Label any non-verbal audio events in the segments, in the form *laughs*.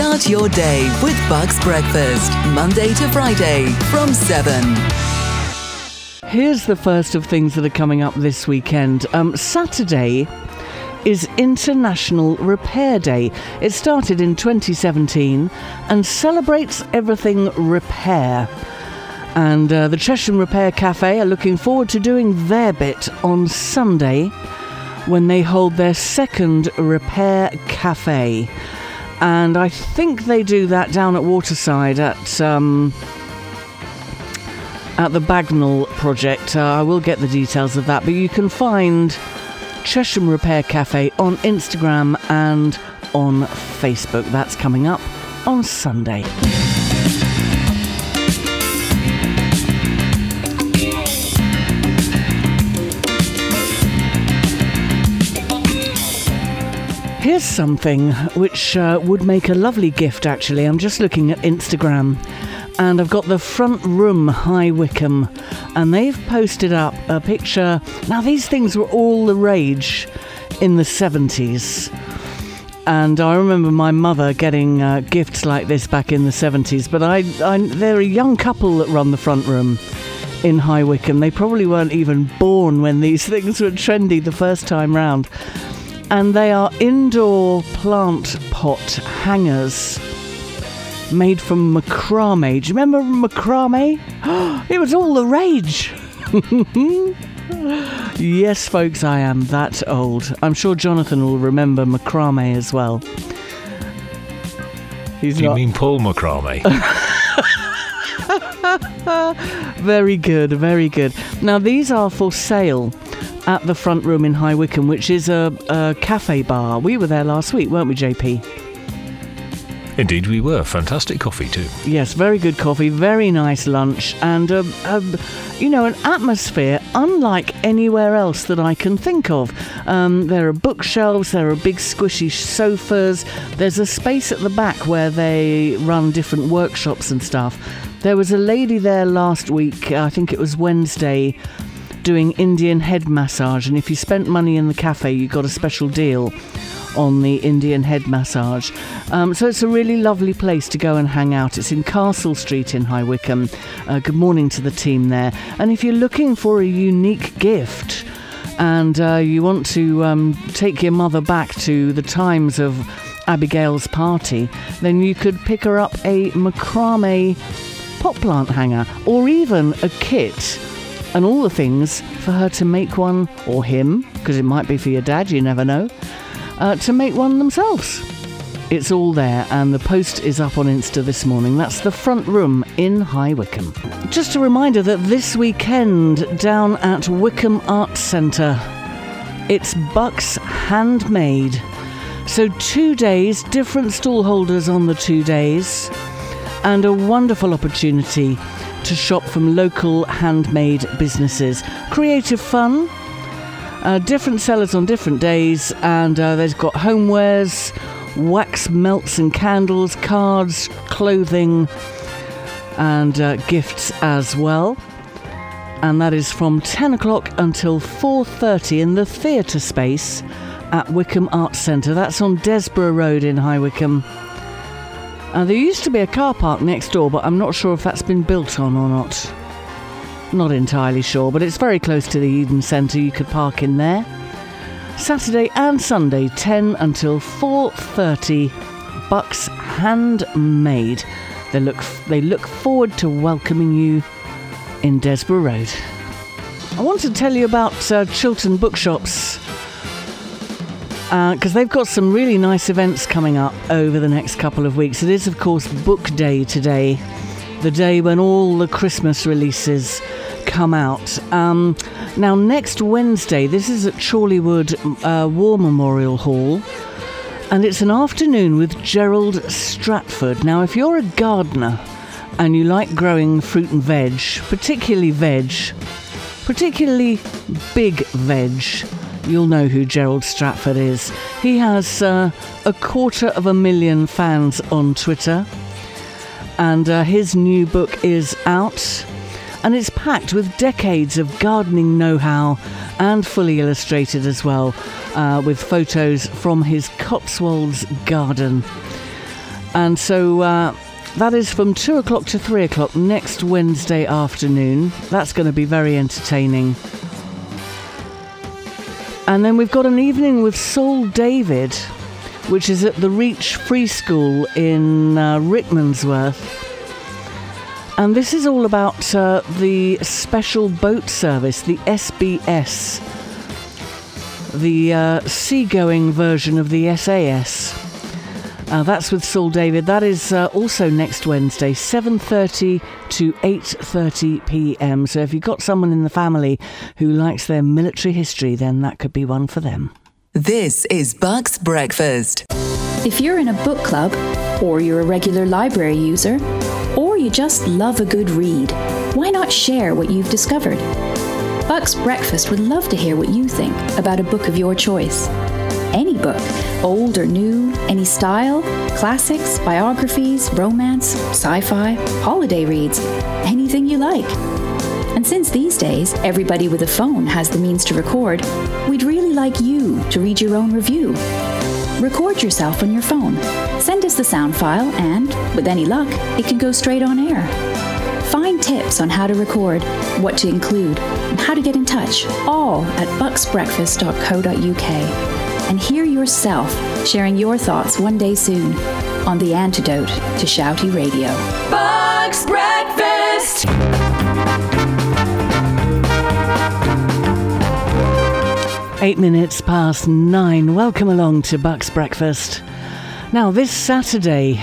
Start your day with Bucks Breakfast, Monday to Friday from 7. Here's the first of things that are coming up this weekend. Um, Saturday is International Repair Day. It started in 2017 and celebrates everything repair. And uh, the Chesham Repair Cafe are looking forward to doing their bit on Sunday when they hold their second Repair Cafe. And I think they do that down at Waterside at. Um, at the Bagnall project. Uh, I will get the details of that, but you can find Chesham Repair Cafe on Instagram and on Facebook. That's coming up on Sunday. Here's something which uh, would make a lovely gift, actually. I'm just looking at Instagram and I've got the front room High Wycombe, and they've posted up a picture. Now, these things were all the rage in the 70s. And I remember my mother getting uh, gifts like this back in the 70s. But I, I, they're a young couple that run the front room in High Wycombe. They probably weren't even born when these *laughs* things were trendy the first time round and they are indoor plant pot hangers made from macrame. Do you remember macrame? *gasps* it was all the rage. *laughs* yes, folks, I am that old. I'm sure Jonathan will remember macrame as well. He's Do you not... mean Paul macrame? *laughs* *laughs* very good, very good. Now, these are for sale at the front room in High Wycombe, which is a, a cafe bar. We were there last week, weren't we, JP? Indeed, we were. Fantastic coffee, too. Yes, very good coffee, very nice lunch, and, um, um, you know, an atmosphere unlike anywhere else that I can think of. Um, there are bookshelves, there are big squishy sofas, there's a space at the back where they run different workshops and stuff. There was a lady there last week, I think it was Wednesday, doing Indian head massage, and if you spent money in the cafe, you got a special deal on the Indian head massage. Um, so it's a really lovely place to go and hang out. It's in Castle Street in High Wycombe. Uh, good morning to the team there. And if you're looking for a unique gift, and uh, you want to um, take your mother back to the times of Abigail's party, then you could pick her up a macrame pot plant hanger or even a kit and all the things for her to make one, or him, because it might be for your dad, you never know, uh, to make one themselves. It's all there, and the post is up on Insta this morning. That's the front room in High Wycombe. Just a reminder that this weekend down at Wycombe Arts Centre, it's Bucks Handmade. So, two days, different stall holders on the two days, and a wonderful opportunity to shop from local handmade businesses. Creative fun, uh, different sellers on different days, and uh, they've got homewares, wax melts and candles, cards, clothing, and uh, gifts as well. And that is from 10 o'clock until 4:30 in the theatre space at Wycombe Arts Centre. That's on Desborough Road in High Wycombe. Uh, there used to be a car park next door, but I'm not sure if that's been built on or not. Not entirely sure, but it's very close to the Eden Centre. You could park in there. Saturday and Sunday, 10 until 4:30. Bucks handmade. They look they look forward to welcoming you in Desborough Road. I want to tell you about uh, Bookshops because uh, they've got some really nice events coming up over the next couple of weeks. It is, of course, Book Day today, the day when all the Christmas releases come out. Um, now, next Wednesday, this is at Chorleywood uh, War Memorial Hall, and it's an afternoon with Gerald Stratford. Now, if you're a gardener and you like growing fruit and veg, particularly veg, particularly big veg, you'll know who Gerald Stratford is. He has uh, a quarter of a million fans on Twitter, and uh, his new book is out. And it's packed with decades of gardening know how and fully illustrated as well, uh, with photos from his Cotswolds garden. And so uh, that is from 2 o'clock to 3 o'clock next Wednesday afternoon. That's going to be very entertaining. And then we've got an evening with Saul David, which is at the Reach Free School in uh, Rickmansworth. And this is all about uh, the special boat service, the SBS, the uh, seagoing version of the SAS. Uh, that's with Saul David. That is uh, also next Wednesday, 7:30 to 8:30 p.m. So if you've got someone in the family who likes their military history, then that could be one for them. This is Bucks Breakfast. If you're in a book club, or you're a regular library user, or you just love a good read, why not share what you've discovered? Bucks Breakfast would love to hear what you think about a book of your choice. Any book, old or new, any style, classics, biographies, romance, sci fi, holiday reads, anything you like. And since these days everybody with a phone has the means to record, we'd really like you to read your own review. Record yourself on your phone. Send us the sound file, and, with any luck, it can go straight on air. Find tips on how to record, what to include, and how to get in touch, all at bucksbreakfast.co.uk and hear yourself sharing your thoughts one day soon on the antidote to shouty radio. Bucks Breakfast! Eight minutes past nine. Welcome along to Bucks Breakfast. Now, this Saturday,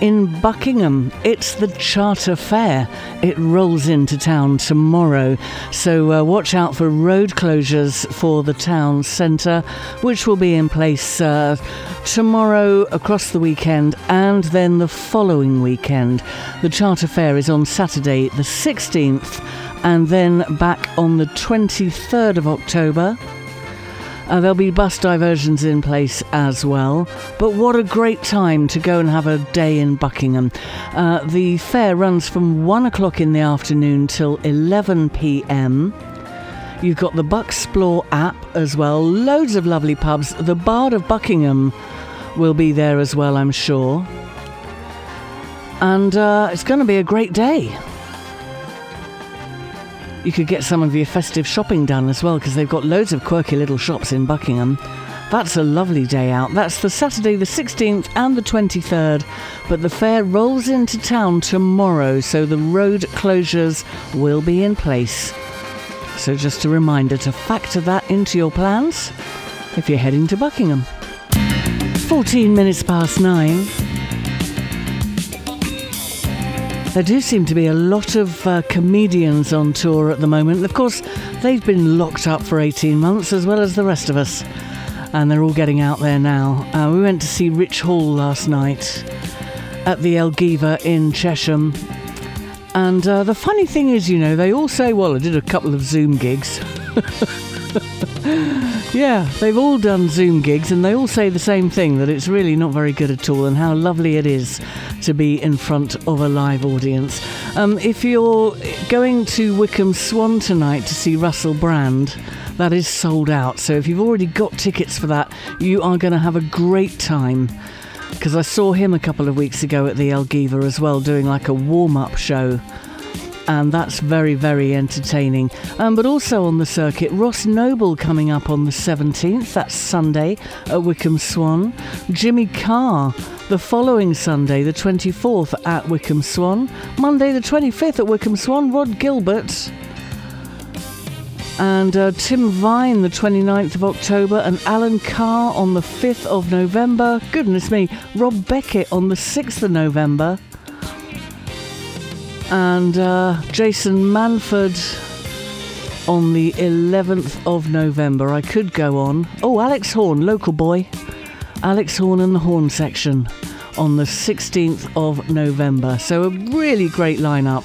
in Buckingham. It's the Charter Fair. It rolls into town tomorrow, so uh, watch out for road closures for the town centre, which will be in place uh, tomorrow across the weekend and then the following weekend. The Charter Fair is on Saturday, the 16th, and then back on the 23rd of October. Uh, there'll be bus diversions in place as well. But what a great time to go and have a day in Buckingham. Uh, the fair runs from 1 o'clock in the afternoon till 11 pm. You've got the Bucksplore app as well. Loads of lovely pubs. The Bard of Buckingham will be there as well, I'm sure. And uh, it's going to be a great day you could get some of your festive shopping done as well because they've got loads of quirky little shops in Buckingham. That's a lovely day out. That's the Saturday the 16th and the 23rd, but the fair rolls into town tomorrow, so the road closures will be in place. So just a reminder to factor that into your plans if you're heading to Buckingham. 14 minutes past 9. There do seem to be a lot of uh, comedians on tour at the moment. Of course, they've been locked up for 18 months as well as the rest of us, and they're all getting out there now. Uh, we went to see Rich Hall last night at the Elgiva in Chesham. And uh, the funny thing is, you know, they all say, well, I did a couple of Zoom gigs. *laughs* *gasps* yeah, they've all done Zoom gigs and they all say the same thing that it's really not very good at all and how lovely it is to be in front of a live audience. Um, if you're going to Wycombe Swan tonight to see Russell Brand, that is sold out. So if you've already got tickets for that, you are going to have a great time. Because I saw him a couple of weeks ago at the Elgiva as well, doing like a warm up show and that's very, very entertaining. Um, but also on the circuit, Ross Noble coming up on the 17th, that's Sunday at Wycombe Swan. Jimmy Carr the following Sunday, the 24th, at Wycombe Swan. Monday, the 25th, at Wycombe Swan, Rhod Gilbert. And uh, Tim Vine, the 29th of October, and Alan Carr on the 5th of November. Goodness me, Rob Beckett on the 6th of November and uh, Jason Manford on the 11th of November. I could go on. Oh, Alex Horne, local boy. Alex Horne and the Horne section on the 16th of November. So, a really great lineup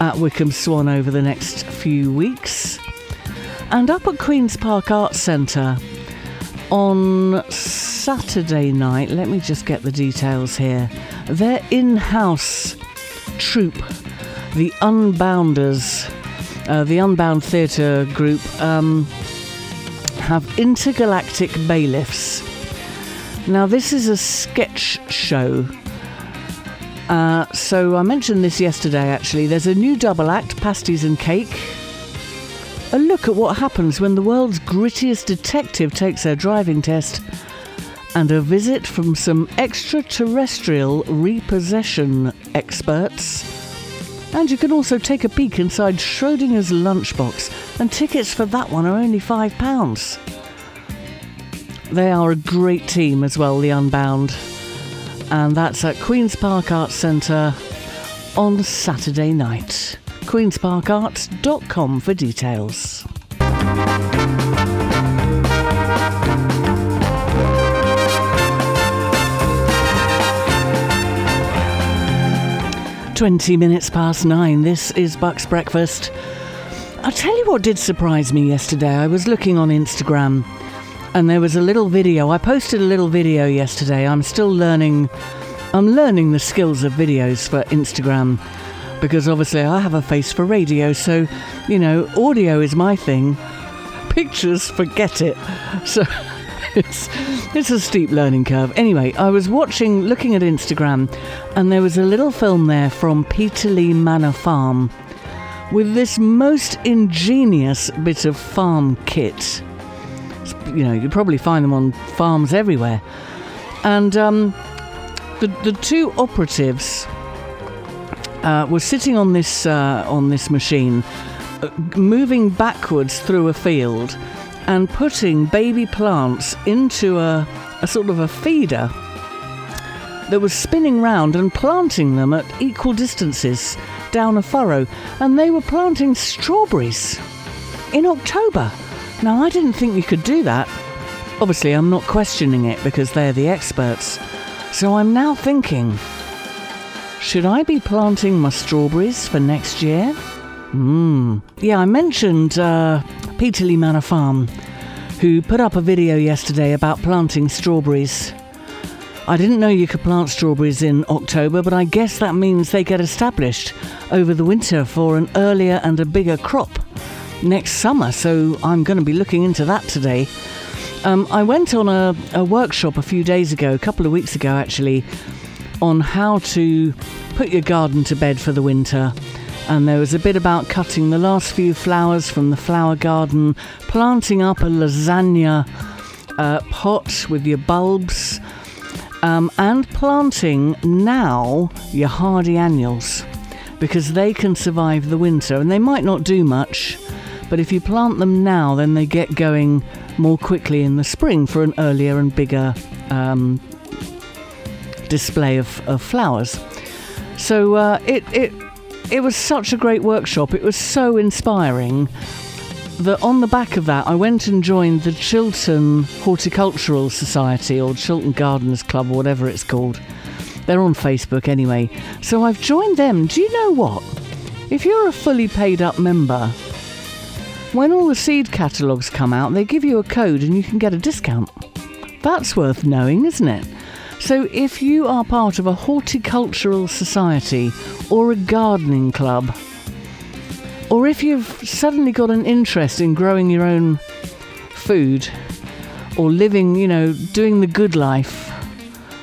at Wycombe Swan over the next few weeks. And up at Queen's Park Arts Centre on Saturday night, let me just get the details here. Their in house troupe the Unbounders, uh, the Unbound Theatre group, um, have intergalactic bailiffs. Now, this is a sketch show Uh, so I mentioned this yesterday actually. There's a new double act, Pasties and Cake. A look at what happens when the world's grittiest detective takes their driving test. And a visit from some extraterrestrial repossession experts. And you can also take a peek inside Schrodinger's lunchbox, and tickets for that one are only £5. They are a great team as well, the Unbound and that's at Queen's Park Arts Centre on Saturday night. queensparkarts.com for details. Twenty minutes past nine. This is Buck's Breakfast. I'll tell you what did surprise me yesterday. I was looking on Instagram and there was a little video. I posted a little video yesterday. I'm still learning. I'm learning the skills of videos for Instagram because obviously I have a face for radio, so you know, audio is my thing. Pictures, forget it. So *laughs* it's it's a steep learning curve. Anyway, I was watching, looking at Instagram, and there was a little film there from Peterley Manor Farm with this most ingenious bit of farm kit you know, you probably find them on farms everywhere. And um, the the two operatives uh, were sitting on this uh, on this machine, uh, moving backwards through a field, and putting baby plants into a, a sort of a feeder that was spinning round and planting them at equal distances down a furrow, and they were planting strawberries in October. Now, I didn't think you could do that. Obviously, I'm not questioning it because they're the experts. So I'm now thinking should I be planting my strawberries for next year? Hmm. Yeah, I mentioned uh, Peterley Manor Farm, who put up a video yesterday about planting strawberries. I didn't know you could plant strawberries in October, but I guess that means they get established over the winter for an earlier and a bigger crop next summer, so I'm going to be looking into that today. Um, I went on a, a workshop a few days ago, a couple of weeks ago actually, on how to put your garden to bed for the winter. And there was a bit about cutting the last few flowers from the flower garden, planting up a lasagna uh, pot with your bulbs, um, and planting now your hardy annuals because they can survive the winter and they might not do much, but if you plant them now, then they get going more quickly in the spring for an earlier and bigger um, display of, of flowers. So uh, it, it, it was such a great workshop. It was so inspiring that on the back of that, I went and joined the Chiltern Horticultural Society or Chiltern Gardeners Club or whatever it's called. They're on Facebook anyway. So I've joined them. Do you know what? If you're a fully paid up member, when all the seed catalogues come out, they give you a code and you can get a discount. That's worth knowing, isn't it? So, if you are part of a horticultural society or a gardening club, or if you've suddenly got an interest in growing your own food or living, you know, doing the good life,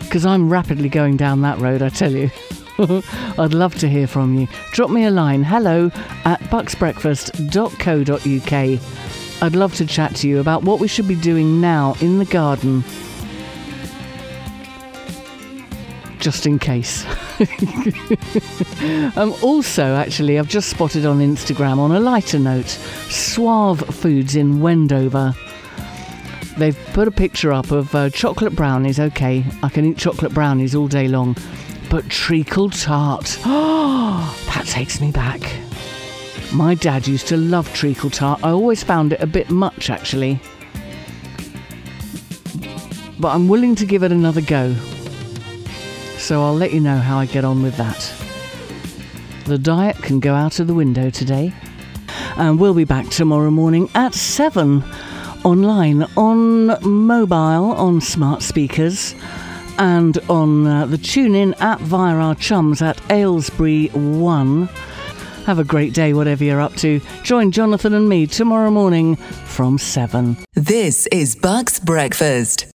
because I'm rapidly going down that road, I tell you. *laughs* I'd love to hear from you. Drop me a line hello at bucksbreakfast.co.uk. I'd love to chat to you about what we should be doing now in the garden. Just in case. *laughs* um, also, actually, I've just spotted on Instagram on a lighter note Suave Foods in Wendover. They've put a picture up of uh, chocolate brownies. Okay, I can eat chocolate brownies all day long but treacle tart. Oh, *gasps* that takes me back. My dad used to love treacle tart. I always found it a bit much, actually. But I'm willing to give it another go. So I'll let you know how I get on with that. The diet can go out of the window today. And we'll be back tomorrow morning at 7 online, on mobile, on smart speakers and on uh, the tune in app via our chums at Aylesbury 1. Have a great day, whatever you're up to. Join Jonathan and me tomorrow morning from 7. This is Buck's Breakfast.